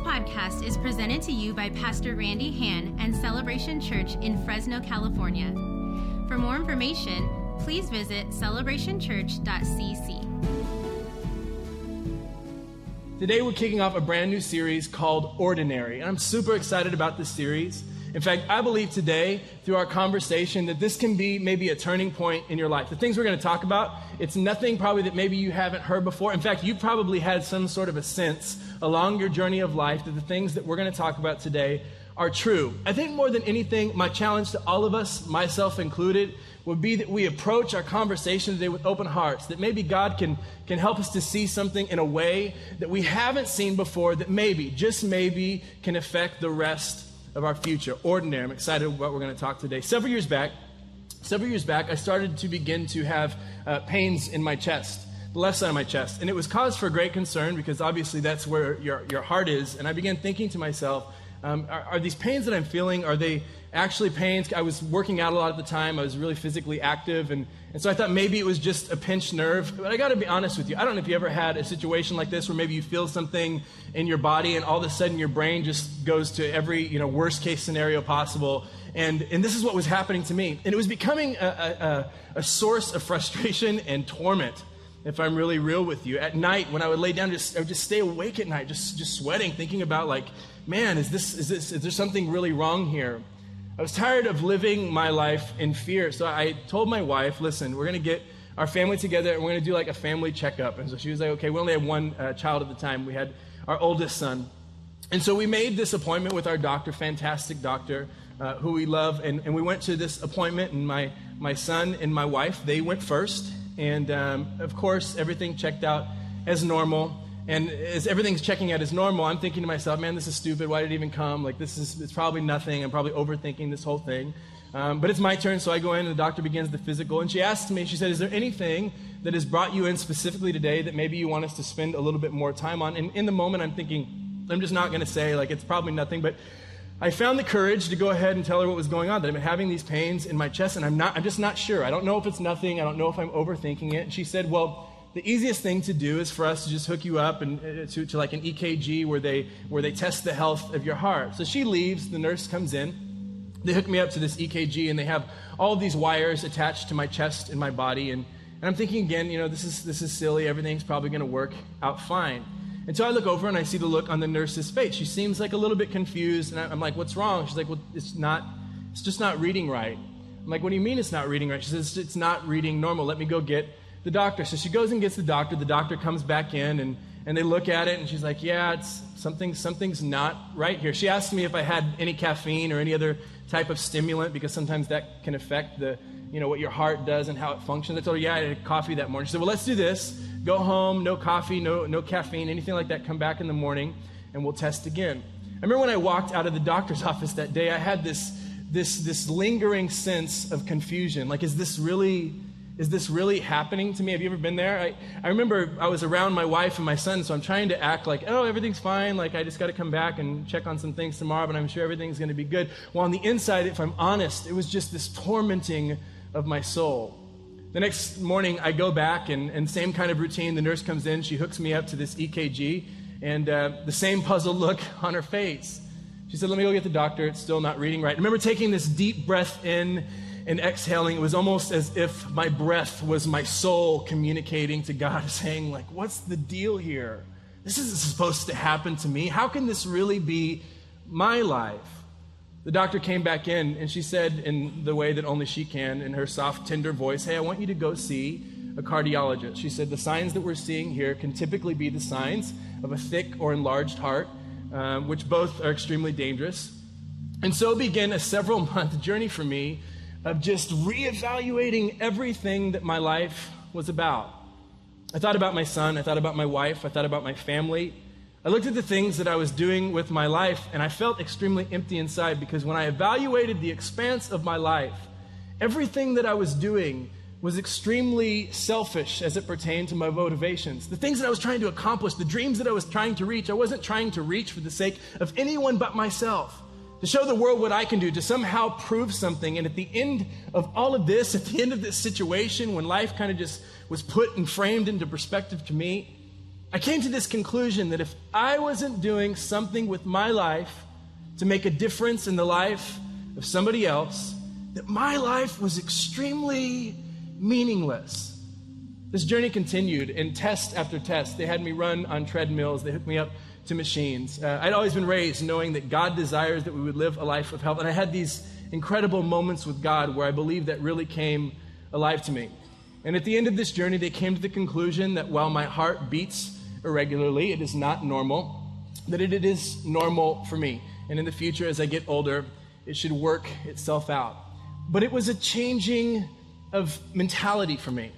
podcast is presented to you by Pastor Randy Han and Celebration Church in Fresno, California. For more information, please visit celebrationchurch.cc. Today, we're kicking off a brand new series called Ordinary. And I'm super excited about this series. In fact, I believe today, through our conversation, that this can be maybe a turning point in your life. The things we're going to talk about, it's nothing probably that maybe you haven't heard before. In fact, you probably had some sort of a sense along your journey of life that the things that we're going to talk about today are true. I think more than anything, my challenge to all of us, myself included, would be that we approach our conversation today with open hearts, that maybe God can, can help us to see something in a way that we haven't seen before, that maybe, just maybe, can affect the rest of our future. Ordinary. I'm excited about what we're going to talk today. Several years back, several years back, I started to begin to have uh, pains in my chest, the left side of my chest. And it was cause for great concern because obviously that's where your, your heart is. And I began thinking to myself, um, are, are, these pains that I'm feeling, are they actually pains? I was working out a lot at the time. I was really physically active. And, and so I thought maybe it was just a pinched nerve. But I got to be honest with you. I don't know if you ever had a situation like this where maybe you feel something in your body and all of a sudden your brain just goes to every you know, worst case scenario possible. And, and this is what was happening to me. And it was becoming a, a, a source of frustration and torment if I'm really real with you. At night, when I would lay down, just, I would just stay awake at night, just, just sweating, thinking about, like, man, is, this, is, this, is there something really wrong here? I was tired of living my life in fear. So I told my wife, listen, we're going to get our family together and we're going to do like a family checkup. And so she was like, okay, we only had one uh, child at the time. We had our oldest son. And so we made this appointment with our doctor, fantastic doctor, uh, who we love. And, and we went to this appointment, and my, my son and my wife, they went first. And um, of course, everything checked out as normal. And as everything's checking out as normal, I'm thinking to myself, man, this is stupid. Why did it even come? Like, this is it's probably nothing. I'm probably overthinking this whole thing. Um, but it's my turn, so I go in, and the doctor begins the physical. And she asks me, she said, Is there anything that has brought you in specifically today that maybe you want us to spend a little bit more time on? And in the moment, I'm thinking, I'm just not going to say, like, it's probably nothing. But I found the courage to go ahead and tell her what was going on, that I've been having these pains in my chest, and I'm, not, I'm just not sure. I don't know if it's nothing. I don't know if I'm overthinking it. And she said, Well, the easiest thing to do is for us to just hook you up and uh, to, to like an EKG where they where they test the health of your heart. So she leaves, the nurse comes in, they hook me up to this EKG, and they have all these wires attached to my chest and my body, and, and I'm thinking again, you know, this is this is silly. Everything's probably going to work out fine. And so I look over and I see the look on the nurse's face. She seems like a little bit confused, and I'm like, "What's wrong?" She's like, "Well, it's not. It's just not reading right." I'm like, "What do you mean it's not reading right?" She says, "It's not reading normal. Let me go get." The doctor. So she goes and gets the doctor. The doctor comes back in and, and they look at it and she's like, Yeah, it's something, something's not right here. She asked me if I had any caffeine or any other type of stimulant because sometimes that can affect the, you know, what your heart does and how it functions. I told her, Yeah, I had coffee that morning. She said, Well, let's do this. Go home, no coffee, no, no caffeine, anything like that. Come back in the morning and we'll test again. I remember when I walked out of the doctor's office that day, I had this, this, this lingering sense of confusion. Like, is this really is this really happening to me? Have you ever been there? I, I remember I was around my wife and my son, so I'm trying to act like, oh, everything's fine. Like, I just got to come back and check on some things tomorrow, but I'm sure everything's going to be good. Well, on the inside, if I'm honest, it was just this tormenting of my soul. The next morning, I go back, and, and same kind of routine. The nurse comes in, she hooks me up to this EKG, and uh, the same puzzled look on her face. She said, Let me go get the doctor. It's still not reading right. I remember taking this deep breath in and exhaling, it was almost as if my breath was my soul communicating to God, saying, like, what's the deal here? This isn't supposed to happen to me. How can this really be my life? The doctor came back in and she said, in the way that only she can, in her soft, tender voice, Hey, I want you to go see a cardiologist. She said, The signs that we're seeing here can typically be the signs of a thick or enlarged heart, um, which both are extremely dangerous. And so began a several month journey for me of just reevaluating everything that my life was about. I thought about my son, I thought about my wife, I thought about my family. I looked at the things that I was doing with my life, and I felt extremely empty inside because when I evaluated the expanse of my life, everything that I was doing was extremely selfish as it pertained to my motivations. The things that I was trying to accomplish, the dreams that I was trying to reach, I wasn't trying to reach for the sake of anyone but myself to show the world what I can do, to somehow prove something. And at the end of all of this, at the end of this situation, when life kind of just was put and framed into perspective to me, I came to this conclusion that if I wasn't doing something with my life to make a difference in the life of somebody else, that my life was extremely meaningless. This journey continued, and test after test, they had me run on treadmills, they hooked me up to machines. Uh, I'd always been raised knowing that God desires that we would live a life of health, and I had these incredible moments with God where I believe that really came alive to me. And at the end of this journey, they came to the conclusion that while my heart beats irregularly, it is not normal, that it is normal for me. And in the future, as I get older, it should work itself out. But it was a changing of mentality for me.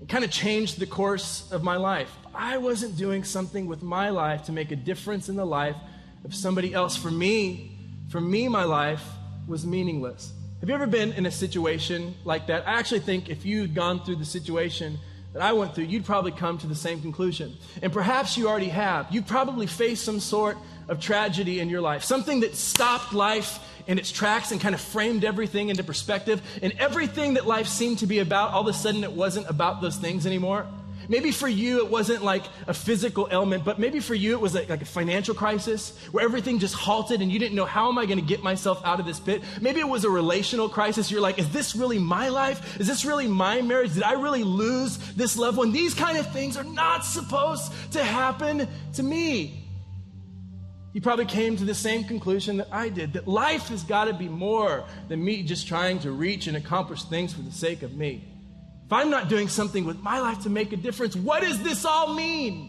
It kind of changed the course of my life. I wasn't doing something with my life to make a difference in the life of somebody else. For me, for me, my life was meaningless. Have you ever been in a situation like that? I actually think if you'd gone through the situation that I went through, you'd probably come to the same conclusion. And perhaps you already have. You probably faced some sort of tragedy in your life, something that stopped life in its tracks and kind of framed everything into perspective. And everything that life seemed to be about, all of a sudden it wasn't about those things anymore. Maybe for you, it wasn't like a physical ailment, but maybe for you, it was like, like, a financial crisis where everything just halted and you didn't know, how am I going to get myself out of this pit? Maybe it was a relational crisis. You're like, is this really my life? Is this really my marriage? Did I really lose this loved one? These kind of things are not supposed to happen to me. You probably came to the same conclusion that I did that life has got to be more than me just trying to reach and accomplish things for the sake of me. If I'm not doing something with my life to make a difference, what does this all mean?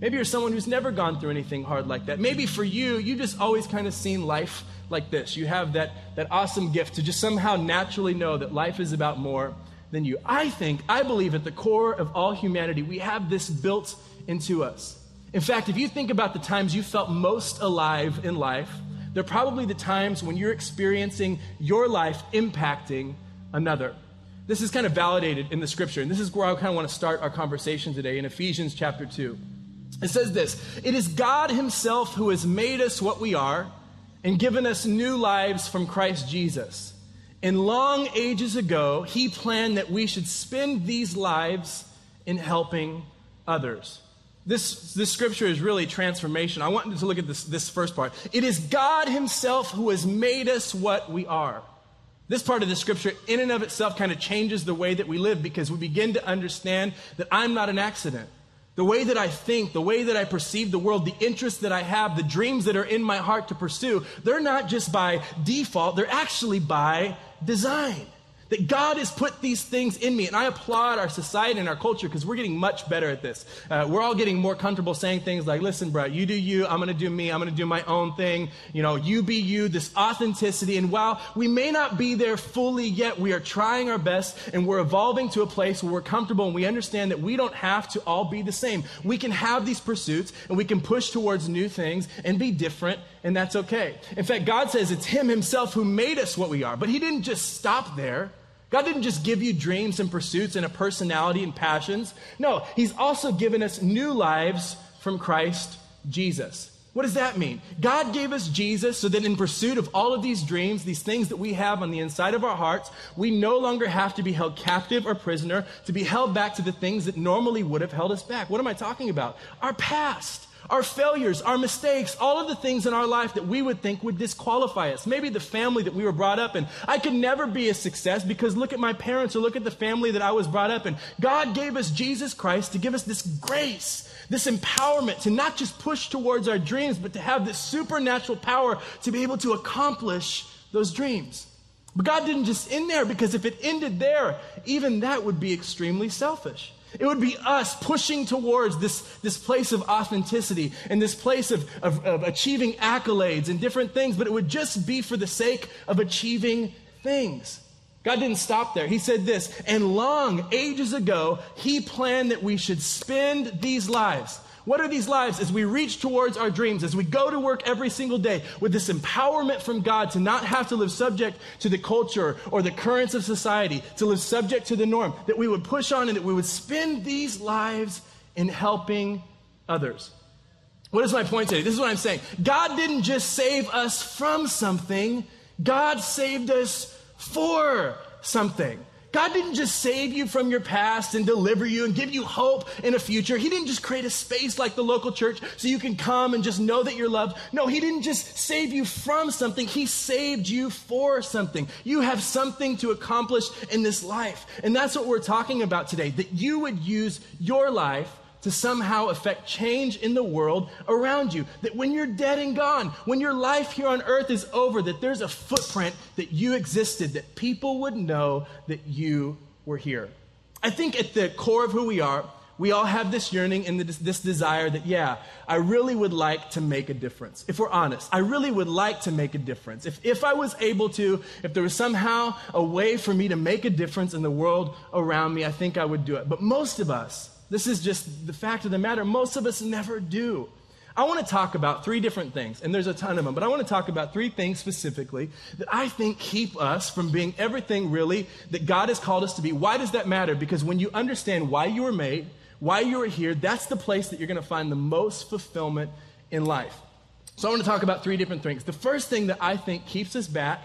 Maybe you're someone who's never gone through anything hard like that. Maybe for you, you just always kind of seen life like this. You have that, that awesome gift to just somehow naturally know that life is about more than you. I think, I believe at the core of all humanity, we have this built into us. In fact, if you think about the times you felt most alive in life, they're probably the times when you're experiencing your life impacting another. This is kind of validated in the scripture, and this is where I kind of want to start our conversation today in Ephesians chapter 2. It says this It is God Himself who has made us what we are and given us new lives from Christ Jesus. In long ages ago, He planned that we should spend these lives in helping others. This, this scripture is really transformation. I want to look at this, this first part. It is God Himself who has made us what we are. This part of the scripture, in and of itself, kind of changes the way that we live because we begin to understand that I'm not an accident. The way that I think, the way that I perceive the world, the interests that I have, the dreams that are in my heart to pursue, they're not just by default, they're actually by design. That God has put these things in me. And I applaud our society and our culture because we're getting much better at this. Uh, we're all getting more comfortable saying things like, listen, bro, you do you, I'm going to do me, I'm going to do my own thing. You know, you be you, this authenticity. And while we may not be there fully yet, we are trying our best and we're evolving to a place where we're comfortable and we understand that we don't have to all be the same. We can have these pursuits and we can push towards new things and be different, and that's okay. In fact, God says it's Him Himself who made us what we are, but He didn't just stop there. God didn't just give you dreams and pursuits and a personality and passions. No, He's also given us new lives from Christ Jesus. What does that mean? God gave us Jesus so that in pursuit of all of these dreams, these things that we have on the inside of our hearts, we no longer have to be held captive or prisoner, to be held back to the things that normally would have held us back. What am I talking about? Our past our failures, our mistakes, all of the things in our life that we would think would disqualify us. Maybe the family that we were brought up in. I could never be a success because look at my parents or look at the family that I was brought up in. God gave us Jesus Christ to give us this grace, this empowerment to not just push towards our dreams, but to have this supernatural power to be able to accomplish those dreams. But God didn't just end there because if it ended there, even that would be extremely selfish. It would be us pushing towards this, this place of authenticity and this place of, of, of achieving accolades and different things, but it would just be for the sake of achieving things. God didn't stop there. He said this, and long ages ago, He planned that we should spend these lives what are these lives as we reach towards our dreams, as we go to work every single day with this empowerment from God to not have to live subject to the culture or the currents of society, to live subject to the norm, that we would push on and that we would spend these lives in helping others? What is my point today? This is what I'm saying. God didn't just save us from something, God saved us for something. God didn't just save you from your past and deliver you and give you hope in a future. He didn't just create a space like the local church so you can come and just know that you're loved. No, He didn't just save you from something. He saved you for something. You have something to accomplish in this life. And that's what we're talking about today, that you would use your life to somehow affect change in the world around you. That when you're dead and gone, when your life here on earth is over, that there's a footprint that you existed, that people would know that you were here. I think at the core of who we are, we all have this yearning and this desire that, yeah, I really would like to make a difference. If we're honest, I really would like to make a difference. If, if I was able to, if there was somehow a way for me to make a difference in the world around me, I think I would do it. But most of us, this is just the fact of the matter. Most of us never do. I want to talk about three different things, and there's a ton of them, but I want to talk about three things specifically that I think keep us from being everything really that God has called us to be. Why does that matter? Because when you understand why you were made, why you are here, that's the place that you're going to find the most fulfillment in life. So I want to talk about three different things. The first thing that I think keeps us back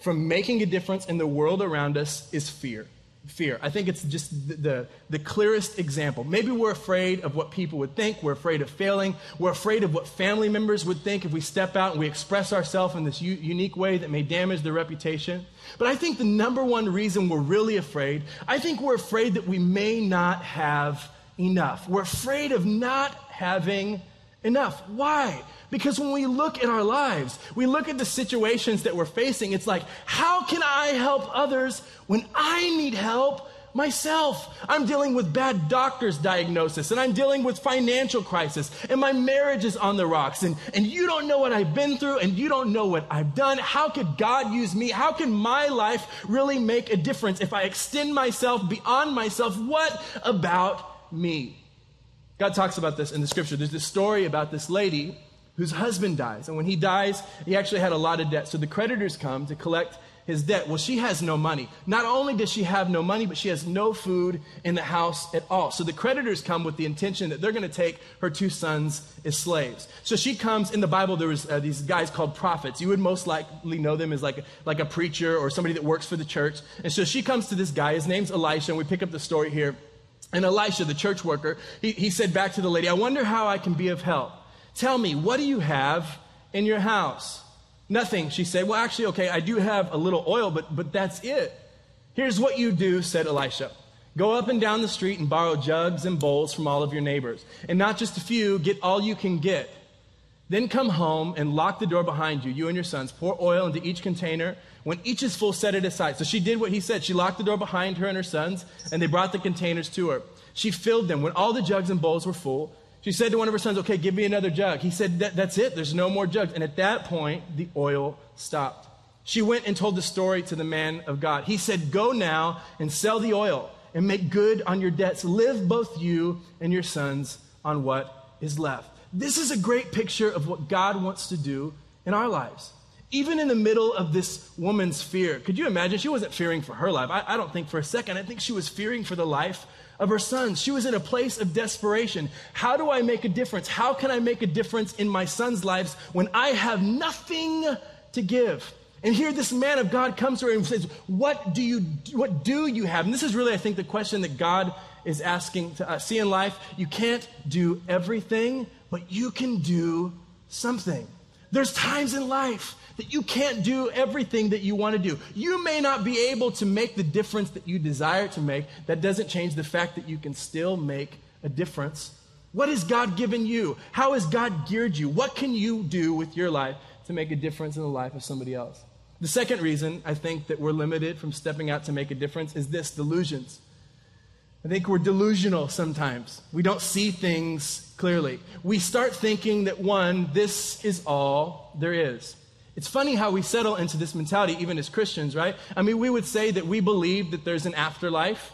from making a difference in the world around us is fear fear. I think it's just the, the, the, clearest example. Maybe we're afraid of what people would think. We're afraid of failing. We're afraid of what family members would think if we step out and we express ourselves in this u- unique way that may damage their reputation. But I think the number one reason we're really afraid, I think we're afraid that we may not have enough. We're afraid of not having enough. Why? Because when we look at our lives, we look at the situations that we're facing, it's like, how can I help others when I need help myself? I'm dealing with bad doctor's diagnosis, and I'm dealing with financial crisis, and my marriage is on the rocks, and, and you don't know what I've been through, and you don't know what I've done. How could God use me? How can my life really make a difference if I extend myself beyond myself? What about me? God talks about this in the scripture. There's this story about this lady whose husband dies. And when he dies, he actually had a lot of debt. So the creditors come to collect his debt. Well, she has no money. Not only does she have no money, but she has no food in the house at all. So the creditors come with the intention that they're going to take her two sons as slaves. So she comes, in the Bible, there was uh, these guys called prophets. You would most likely know them as like, like a preacher or somebody that works for the church. And so she comes to this guy. His name's Elisha, and we pick up the story here. And Elisha, the church worker, he, he said back to the lady, I wonder how I can be of help. Tell me, what do you have in your house? Nothing, she said. Well, actually, okay, I do have a little oil, but, but that's it. Here's what you do, said Elisha. Go up and down the street and borrow jugs and bowls from all of your neighbors. And not just a few, get all you can get. Then come home and lock the door behind you, you and your sons. Pour oil into each container. When each is full, set it aside. So she did what he said. She locked the door behind her and her sons, and they brought the containers to her. She filled them. When all the jugs and bowls were full, she said to one of her sons, Okay, give me another jug. He said, that, That's it. There's no more jugs. And at that point, the oil stopped. She went and told the story to the man of God. He said, Go now and sell the oil and make good on your debts. Live both you and your sons on what is left. This is a great picture of what God wants to do in our lives. Even in the middle of this woman's fear, could you imagine? She wasn't fearing for her life. I, I don't think for a second. I think she was fearing for the life of her sons. She was in a place of desperation. How do I make a difference? How can I make a difference in my sons' lives when I have nothing to give? And here this man of God comes to her and says, What do you what do you have? And this is really, I think, the question that God is asking to us. See in life, you can't do everything, but you can do something. There's times in life that you can't do everything that you want to do. You may not be able to make the difference that you desire to make. That doesn't change the fact that you can still make a difference. What has God given you? How has God geared you? What can you do with your life to make a difference in the life of somebody else? The second reason I think that we're limited from stepping out to make a difference is this delusions. I think we're delusional sometimes. We don't see things clearly. We start thinking that, one, this is all there is. It's funny how we settle into this mentality, even as Christians, right? I mean, we would say that we believe that there's an afterlife.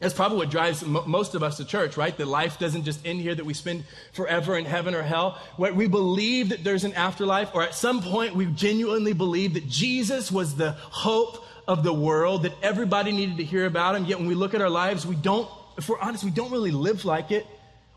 That's probably what drives most of us to church, right? That life doesn't just end here, that we spend forever in heaven or hell. Where we believe that there's an afterlife, or at some point we genuinely believe that Jesus was the hope of the world, that everybody needed to hear about him. Yet when we look at our lives, we don't, if we're honest, we don't really live like it.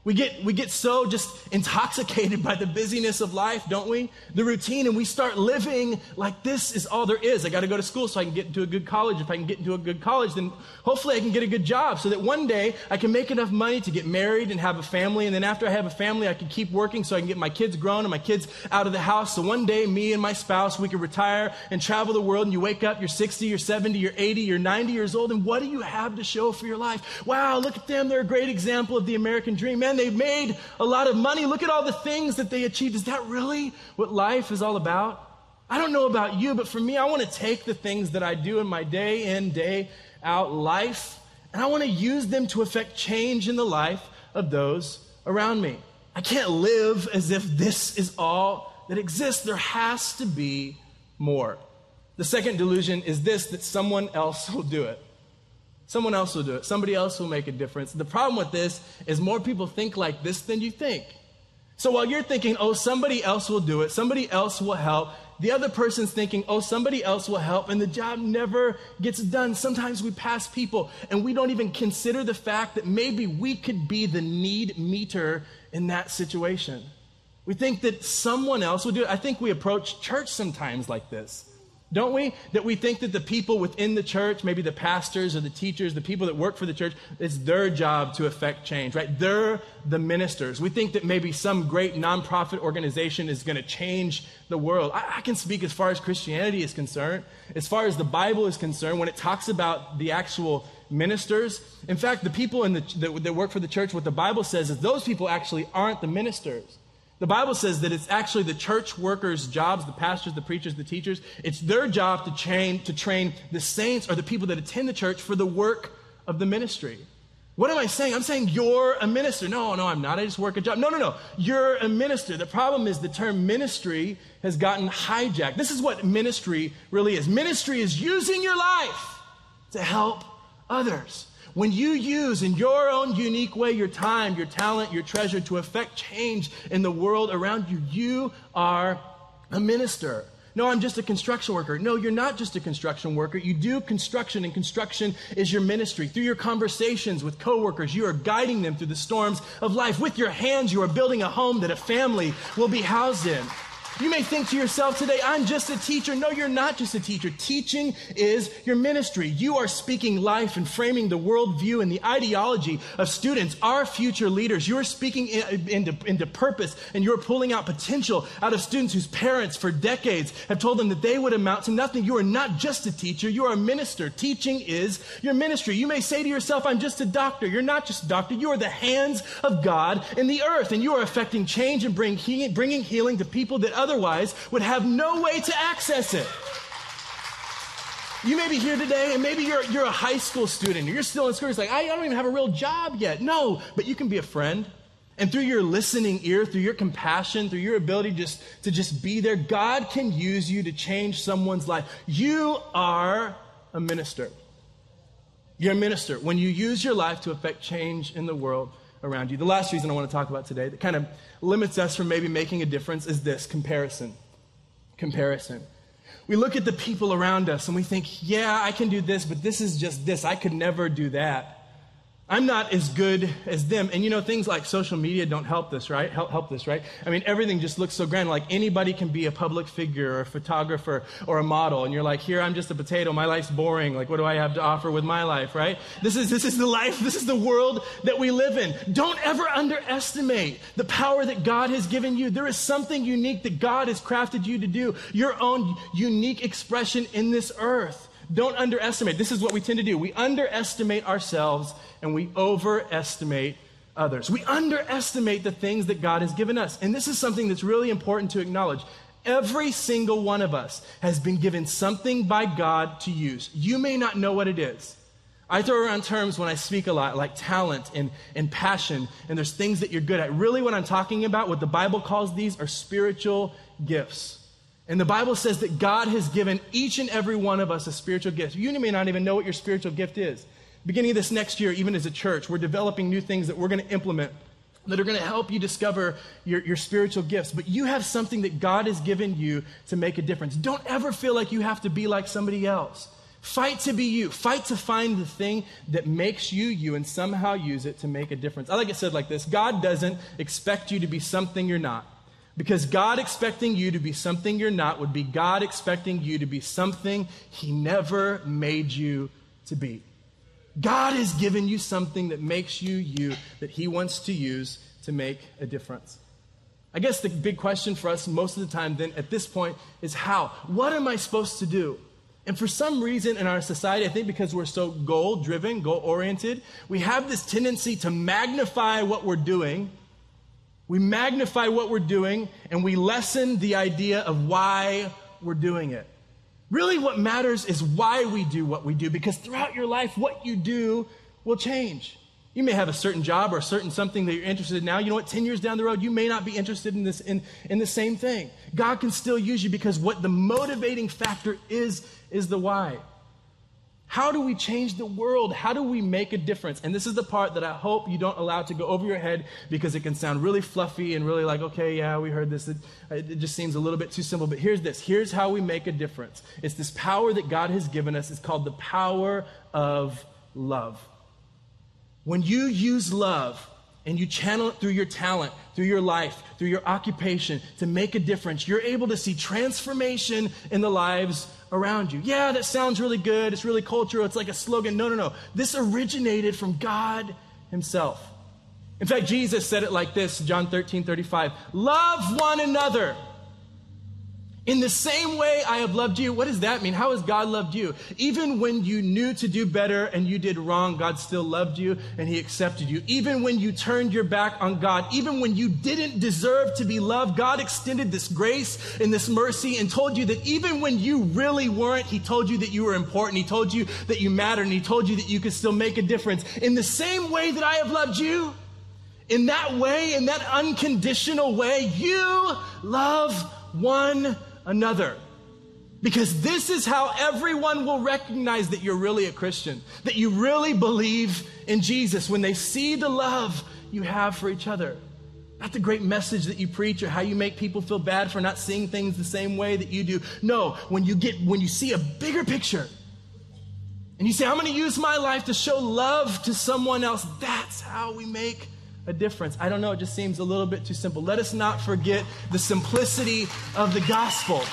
We get, we get so just intoxicated by the busyness of life, don't we? The routine, and we start living like this is all there is. I got to go to school so I can get into a good college. If I can get into a good college, then hopefully I can get a good job so that one day I can make enough money to get married and have a family. And then after I have a family, I can keep working so I can get my kids grown and my kids out of the house. So one day, me and my spouse, we can retire and travel the world. And you wake up, you're 60, you're 70, you're 80, you're 90 years old. And what do you have to show for your life? Wow, look at them. They're a great example of the American dream. Man, they've made a lot of money. Look at all the things that they achieved. Is that really what life is all about? I don't know about you, but for me, I want to take the things that I do in my day in, day out life, and I want to use them to affect change in the life of those around me. I can't live as if this is all that exists. There has to be more. The second delusion is this that someone else will do it. Someone else will do it. Somebody else will make a difference. The problem with this is more people think like this than you think. So while you're thinking, oh, somebody else will do it, somebody else will help, the other person's thinking, oh, somebody else will help, and the job never gets done. Sometimes we pass people and we don't even consider the fact that maybe we could be the need meter in that situation. We think that someone else will do it. I think we approach church sometimes like this. Don't we? That we think that the people within the church, maybe the pastors or the teachers, the people that work for the church, it's their job to affect change, right? They're the ministers. We think that maybe some great nonprofit organization is going to change the world. I, I, can speak as far as Christianity is concerned, as far as the Bible is concerned, when it talks about the actual ministers. In fact, the people in the, that, that work for the church, what the Bible says is those people actually aren't the ministers. The Bible says that it's actually the church workers' jobs, the pastors, the preachers, the teachers, it's their job to train, to train the saints or the people that attend the church for the work of the ministry. What am I saying? I'm saying you're a minister. No, no, I'm not. I just work a job. No, no, no. You're a minister. The problem is the term ministry has gotten hijacked. This is what ministry really is. Ministry is using your life to help others. When you use in your own unique way your time, your talent, your treasure to affect change in the world around you, you are a minister. No, I'm just a construction worker. No, you're not just a construction worker. You do construction, and construction is your ministry. Through your conversations with coworkers, you are guiding them through the storms of life. With your hands, you are building a home that a family will be housed in. You may think to yourself today, I'm just a teacher. No, you're not just a teacher. Teaching is your ministry. You are speaking life and framing the worldview and the ideology of students, our future leaders. You're speaking in, into, into purpose and you're pulling out potential out of students whose parents for decades have told them that they would amount to nothing. You are not just a teacher, you are a minister. Teaching is your ministry. You may say to yourself, I'm just a doctor. You're not just a doctor. You are the hands of God in the earth and you are affecting change and bring he- bringing healing to people that otherwise would have no way to access it. You may be here today, and maybe you're, you're a high school student, or you're still in school. It's like, I I don't even have a real job yet. No, but you can be a friend. And through your listening ear, through your compassion, through your ability just to just be there, God can use you to change someone's life. You are a minister. You're a minister. When you use your life to affect change in the world around you. The last reason I want to talk about today that kind of limits us from maybe making a difference is this comparison. Comparison. We look at the people around us and we think, yeah, I can do this, but this is just this. I could never do that. I'm not as good as them. And you know, things like social media don't help this, right? Help, help this, right? I mean, everything just looks so grand. Like anybody can be a public figure or a photographer or a model. And you're like, here, I'm just a potato. My life's boring. Like, what do I have to offer with my life, right? This is, this is the life. This is the world that we live in. Don't ever underestimate the power that God has given you. There is something unique that God has crafted you to do. Your own unique expression in this earth. Don't underestimate. This is what we tend to do. We underestimate ourselves and we overestimate others. We underestimate the things that God has given us. And this is something that's really important to acknowledge. Every single one of us has been given something by God to use. You may not know what it is. I throw around terms when I speak a lot like talent and, and passion, and there's things that you're good at. Really, what I'm talking about, what the Bible calls these, are spiritual gifts. And the Bible says that God has given each and every one of us a spiritual gift. You may not even know what your spiritual gift is. Beginning of this next year, even as a church, we're developing new things that we're going to implement that are going to help you discover your, your spiritual gifts. But you have something that God has given you to make a difference. Don't ever feel like you have to be like somebody else. Fight to be you. Fight to find the thing that makes you you and somehow use it to make a difference. I like it said like this God doesn't expect you to be something you're not. Because God expecting you to be something you're not would be God expecting you to be something He never made you to be. God has given you something that makes you you, that He wants to use to make a difference. I guess the big question for us most of the time, then, at this point, is how? What am I supposed to do? And for some reason in our society, I think because we're so goal driven, goal oriented, we have this tendency to magnify what we're doing. We magnify what we're doing and we lessen the idea of why we're doing it. Really, what matters is why we do what we do because throughout your life, what you do will change. You may have a certain job or a certain something that you're interested in now. You know what? 10 years down the road, you may not be interested in this in, in the same thing. God can still use you because what the motivating factor is, is the why. How do we change the world? How do we make a difference? And this is the part that I hope you don't allow to go over your head because it can sound really fluffy and really like, okay, yeah, we heard this. It, it, just seems a little bit too simple. But here's this here's how we make a difference it's this power that God has given us. It's called the power of love. When you use love and you channel it through your talent, through your life, through your occupation to make a difference, you're able to see transformation in the lives around you. Yeah, that sounds really good. It's really cultural. It's like a slogan. No, no, no. This originated from God Himself. In fact, Jesus said it like this John 13, 35. Love one another in the same way I have loved you, what does that mean? How has God loved you? Even when you knew to do better and you did wrong, God still loved you and He accepted you. Even when you turned your back on God, even when you didn't deserve to be loved, God extended this grace and this mercy and told you that even when you really weren't, He told you that you were important. He told you that you mattered and He told you that you could still make a difference. In the same way that I have loved you, in that way, in that unconditional way, you love one another. Because this is how everyone will recognize that you're really a Christian, that you really believe in Jesus when they see the love you have for each other. Not the great message that you preach or how you make people feel bad for not seeing things the same way that you do. No, when you get when you see a bigger picture and you say, I'm to use my life to show love to someone else, that's how we make a difference. I don't know, it just seems a little bit too simple. Let us not forget the simplicity of the gospel.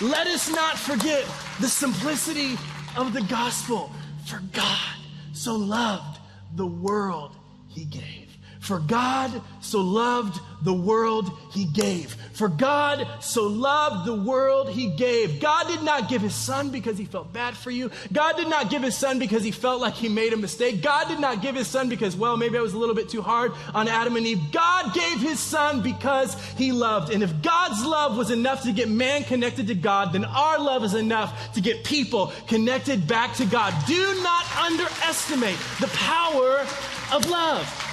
Let us not forget the simplicity of the gospel. For God so loved the world, he gave. For God so loved the world, he gave. For God so loved the world, he gave. God did not give his son because he felt bad for you. God did not give his son because he felt like he made a mistake. God did not give his son because, well, maybe I was a little bit too hard on Adam and Eve. God gave his son because he loved. And if God's love was enough to get man connected to God, then our love is enough to get people connected back to God. Do not underestimate the power of love.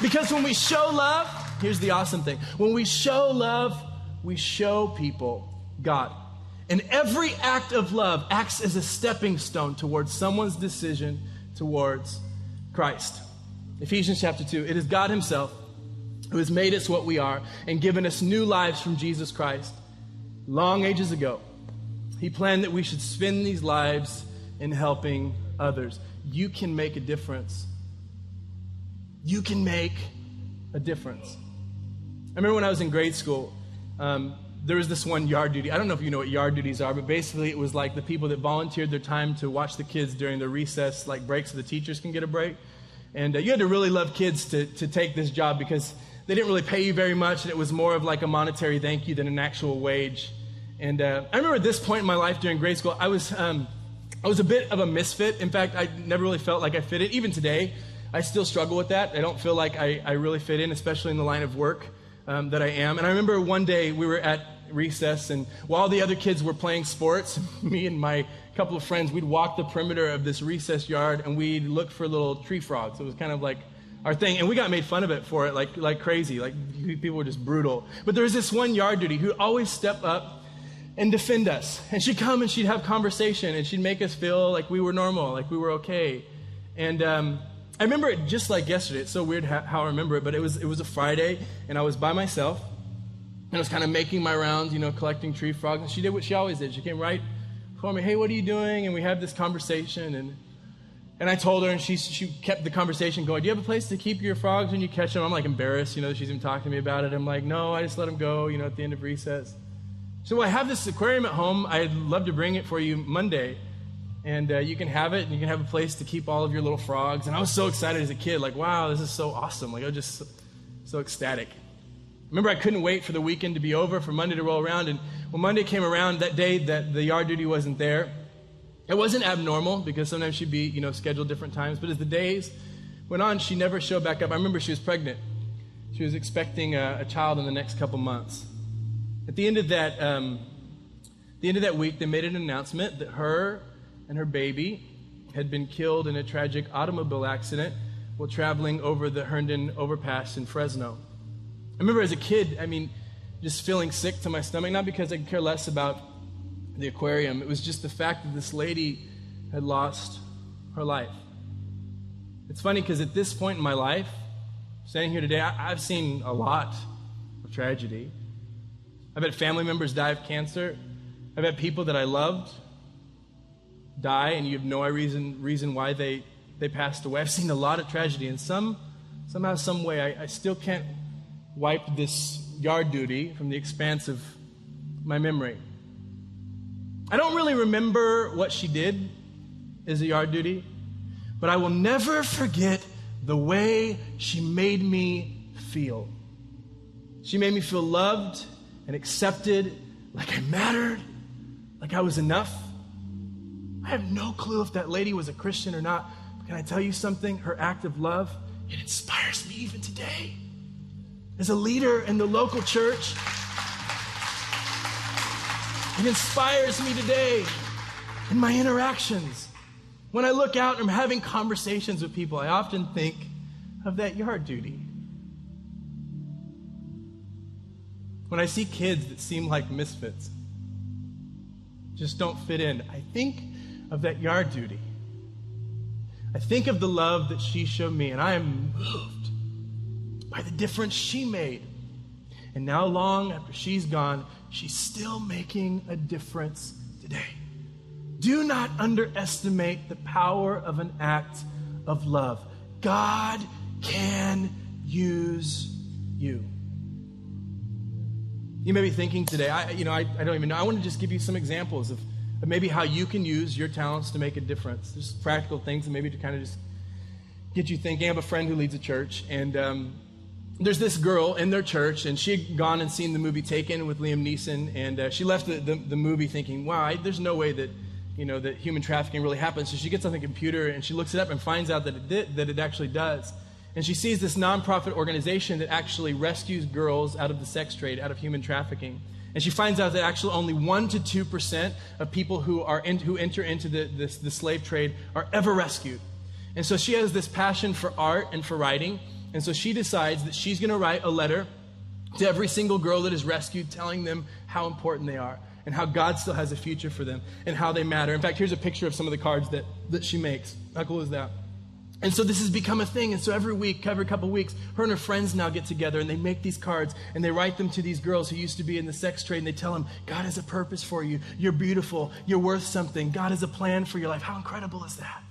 Because when we show love, here's the awesome thing when we show love, we show people God. And every act of love acts as a stepping stone towards someone's decision towards Christ. Ephesians chapter 2 it is God Himself who has made us what we are and given us new lives from Jesus Christ. Long ages ago, He planned that we should spend these lives in helping others. You can make a difference you can make a difference. I remember when I was in grade school, um, there was this one yard duty. I don't know if you know what yard duties are, but basically it was like the people that volunteered their time to watch the kids during the recess, like breaks, so the teachers can get a break. And uh, you had to really love kids to, to take this job because they didn't really pay you very much, and it was more of like a monetary thank you than an actual wage. And uh, I remember at this point in my life during grade school, I was, um, I was a bit of a misfit. In fact, I never really felt like I fit in. Even today, I still struggle with that. I don't feel like I, I really fit in, especially in the line of work um, that I am. And I remember one day we were at recess, and while the other kids were playing sports, me and my couple of friends, we'd walk the perimeter of this recess yard and we'd look for little tree frogs. It was kind of like our thing. And we got made fun of it for it, like, like crazy. Like people were just brutal. But there was this one yard duty who'd always step up and defend us. And she'd come and she'd have conversation and she'd make us feel like we were normal, like we were okay. And um, I remember it just like yesterday. It's so weird how, I remember it, but it was, it was a Friday, and I was by myself, and I was kind of making my rounds, you know, collecting tree frogs. And she did what she always did. She came right, for me, hey, what are you doing? And we had this conversation, and and I told her, and she she kept the conversation going. Do you have a place to keep your frogs when you catch them? I'm like embarrassed, you know, she's even talking to me about it. I'm like, no, I just let them go, you know, at the end of recess. So I have this aquarium at home. I'd love to bring it for you Monday, and uh, you can have it, and you can have a place to keep all of your little frogs. And I was so excited as a kid, like, wow, this is so awesome. Like I was just so, so ecstatic. Remember, I couldn't wait for the weekend to be over, for Monday to roll around. And when Monday came around, that day that the yard duty wasn't there, it wasn't abnormal because sometimes she'd be, you know, scheduled different times. But as the days went on, she never showed back up. I remember she was pregnant. She was expecting a, a child in the next couple months. At the end of that, um, the end of that week, they made an announcement that her and her baby had been killed in a tragic automobile accident while traveling over the Herndon overpass in Fresno. I remember as a kid, I mean, just feeling sick to my stomach, not because I could care less about the aquarium, it was just the fact that this lady had lost her life. It's funny because at this point in my life, standing here today, I, have seen a lot of tragedy. I've had family members die of cancer. I've had people that I loved die, and you have no reason, reason why they, they passed away. I've seen a lot of tragedy, and some, somehow, some way, I, I still can't wipe this yard duty from the expanse of my memory. I don't really remember what she did as a yard duty, but I will never forget the way she made me feel. She made me feel loved and accepted, like I mattered, like I was enough. I have no clue if that lady was a Christian or not. But can I tell you something? Her act of love, it inspires me even today as a leader in the local church. It inspires me today in my interactions. When I look out and I'm having conversations with people, I often think of that yard duty. When I see kids that seem like misfits, just don't fit in, I think of that yard duty. I think of the love that she showed me, and I am moved by the difference she made. And now, long after she's gone, she's still making a difference today. Do not underestimate the power of an act of love. God can use you. You may be thinking today, I, you know, I, I don't even know. I want to just give you some examples of, of maybe how you can use your talents to make a difference. Just practical things, and maybe to kind of just get you thinking. I have a friend who leads a church, and um, there's this girl in their church, and she had gone and seen the movie Taken with Liam Neeson, and uh, she left the, the, the, movie thinking, wow, I, there's no way that, you know, that human trafficking really happens. So she gets on the computer and she looks it up and finds out that it, did, that it actually does. And she sees this nonprofit organization that actually rescues girls out of the sex trade, out of human trafficking. And she finds out that actually only 1% to 2% of people who, are in, who enter into the, this, the slave trade are ever rescued. And so she has this passion for art and for writing. And so she decides that she's going to write a letter to every single girl that is rescued, telling them how important they are and how God still has a future for them and how they matter. In fact, here's a picture of some of the cards that, that she makes. How cool is that? And so this has become a thing. And so every week, every couple weeks, her and her friends now get together and they make these cards and they write them to these girls who used to be in the sex trade and they tell them, God has a purpose for you. You're beautiful. You're worth something. God has a plan for your life. How incredible is that?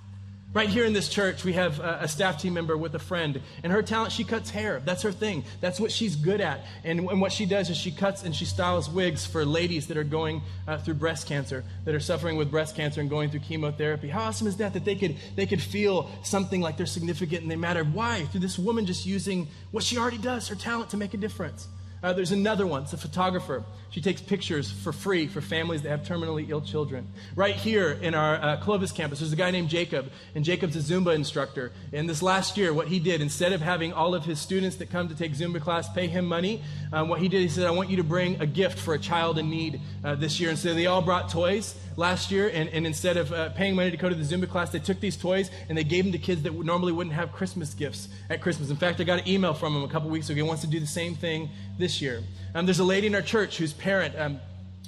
Right here in this church, we have a, staff team member with a friend, and her talent, she cuts hair. That's her thing. That's what she's good at. And, and what she does is she cuts and she styles wigs for ladies that are going uh, through breast cancer, that are suffering with breast cancer and going through chemotherapy. How awesome is that? That they could, they could feel something like they're significant and they matter. Why? Through this woman just using what she already does, her talent, to make a difference. Uh, there's another one. It's a photographer. She takes pictures for free for families that have terminally ill children. Right here in our uh, Clovis campus, there's a guy named Jacob, and Jacob's a Zumba instructor. And this last year, what he did, instead of having all of his students that come to take Zumba class pay him money, um, what he did, he said, I want you to bring a gift for a child in need uh, this year. And so they all brought toys last year, and, and instead of uh, paying money to go to the Zumba class, they took these toys and they gave them to kids that normally wouldn't have Christmas gifts at Christmas. In fact, I got an email from him a couple weeks ago. He wants to do the same thing this year. Um, there's a lady in our church whose parent, um,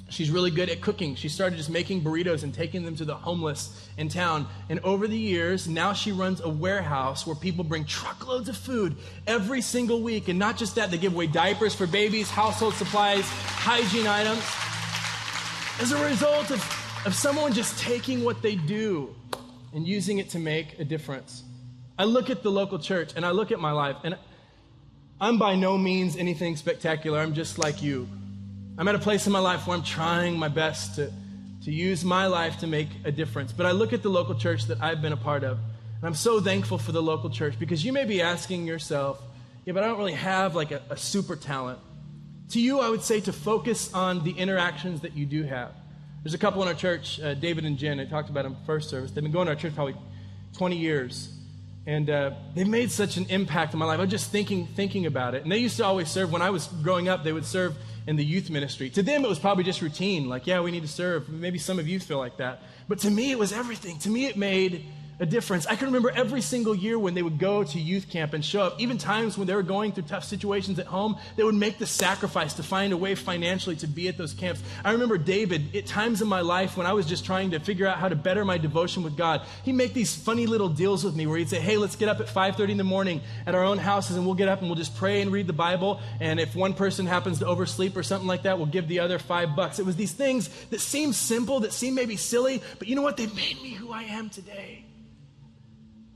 She's really good at cooking. She started just making burritos and taking them to the homeless in town. And over the years, now she runs a warehouse where people bring truckloads of food every single week. And not just that, they give away diapers for babies, household supplies, hygiene items. As a result of of someone just taking what they do and using it to make a difference. I look at the local church and I look at my life, and I'm by no means anything spectacular. I'm just like you. I'm at a place in my life where I'm trying my best to, to use my life to make a difference. But I look at the local church that I've been a part of, and I'm so thankful for the local church because you may be asking yourself, yeah, but I don't really have like a, a super talent. To you, I would say to focus on the interactions that you do have. There's a couple in our church, uh, David and Jen. I talked about them first service. They've been going to our church probably 20 years. And uh, they've made such an impact in my life. I was just thinking, thinking about it. And they used to always serve, when I was growing up, they would serve in the youth ministry. To them, it was probably just routine. Like, yeah, we need to serve. Maybe some of you feel like that. But to me, it was everything. To me, it made a difference. I can remember every single year when they would go to youth camp and show up, even times when they were going through tough situations at home, they would make the sacrifice to find a way financially to be at those camps. I remember David, at times in my life when I was just trying to figure out how to better my devotion with God, he'd make these funny little deals with me where he'd say, hey, let's get up at 5.30 in the morning at our own houses and we'll get up and we'll just pray and read the Bible. And if one person happens to oversleep or something like that, we'll give the other five bucks. It was these things that seemed simple, that seemed maybe silly, but you know what? They made me who I am today.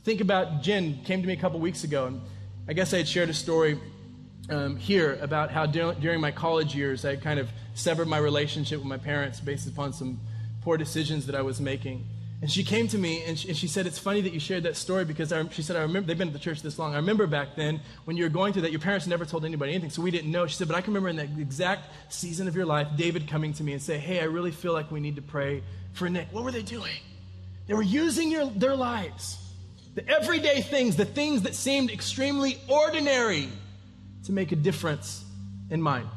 Think about Jen came to me a couple weeks ago, and I guess I had shared a story um, here about how dur- during my college years I kind of severed my relationship with my parents based upon some poor decisions that I was making. And she came to me and she, and she said, It's funny that you shared that story because I, she said, I remember, they've been at the church this long. I remember back then when you were going through that, your parents never told anybody anything, so we didn't know. She said, But I can remember in that exact season of your life, David coming to me and say, Hey, I really feel like we need to pray for Nick. What were they doing? They were using your, their lives the everyday things, the things that seemed extremely ordinary, to make a difference in mine.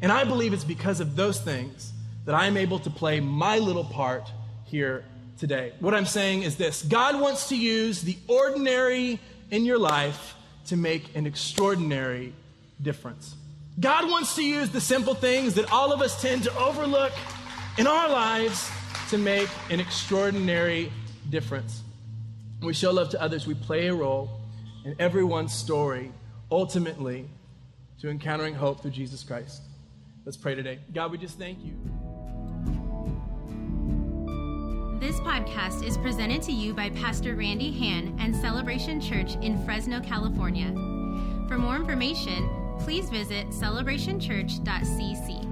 And I believe it's because of those things that I am able to play my little part here today. What I'm saying is this God wants to use the ordinary in your life to make an extraordinary difference. God wants to use the simple things that all of us tend to overlook in our lives to make an extraordinary difference we show love to others, we play a role in everyone's story, ultimately, to encountering hope through Jesus Christ. Let's pray today. God, we just thank you. This podcast is presented to you by Pastor Randy Hand and Celebration Church in Fresno, California. For more information, please visit celebrationchurch.cc.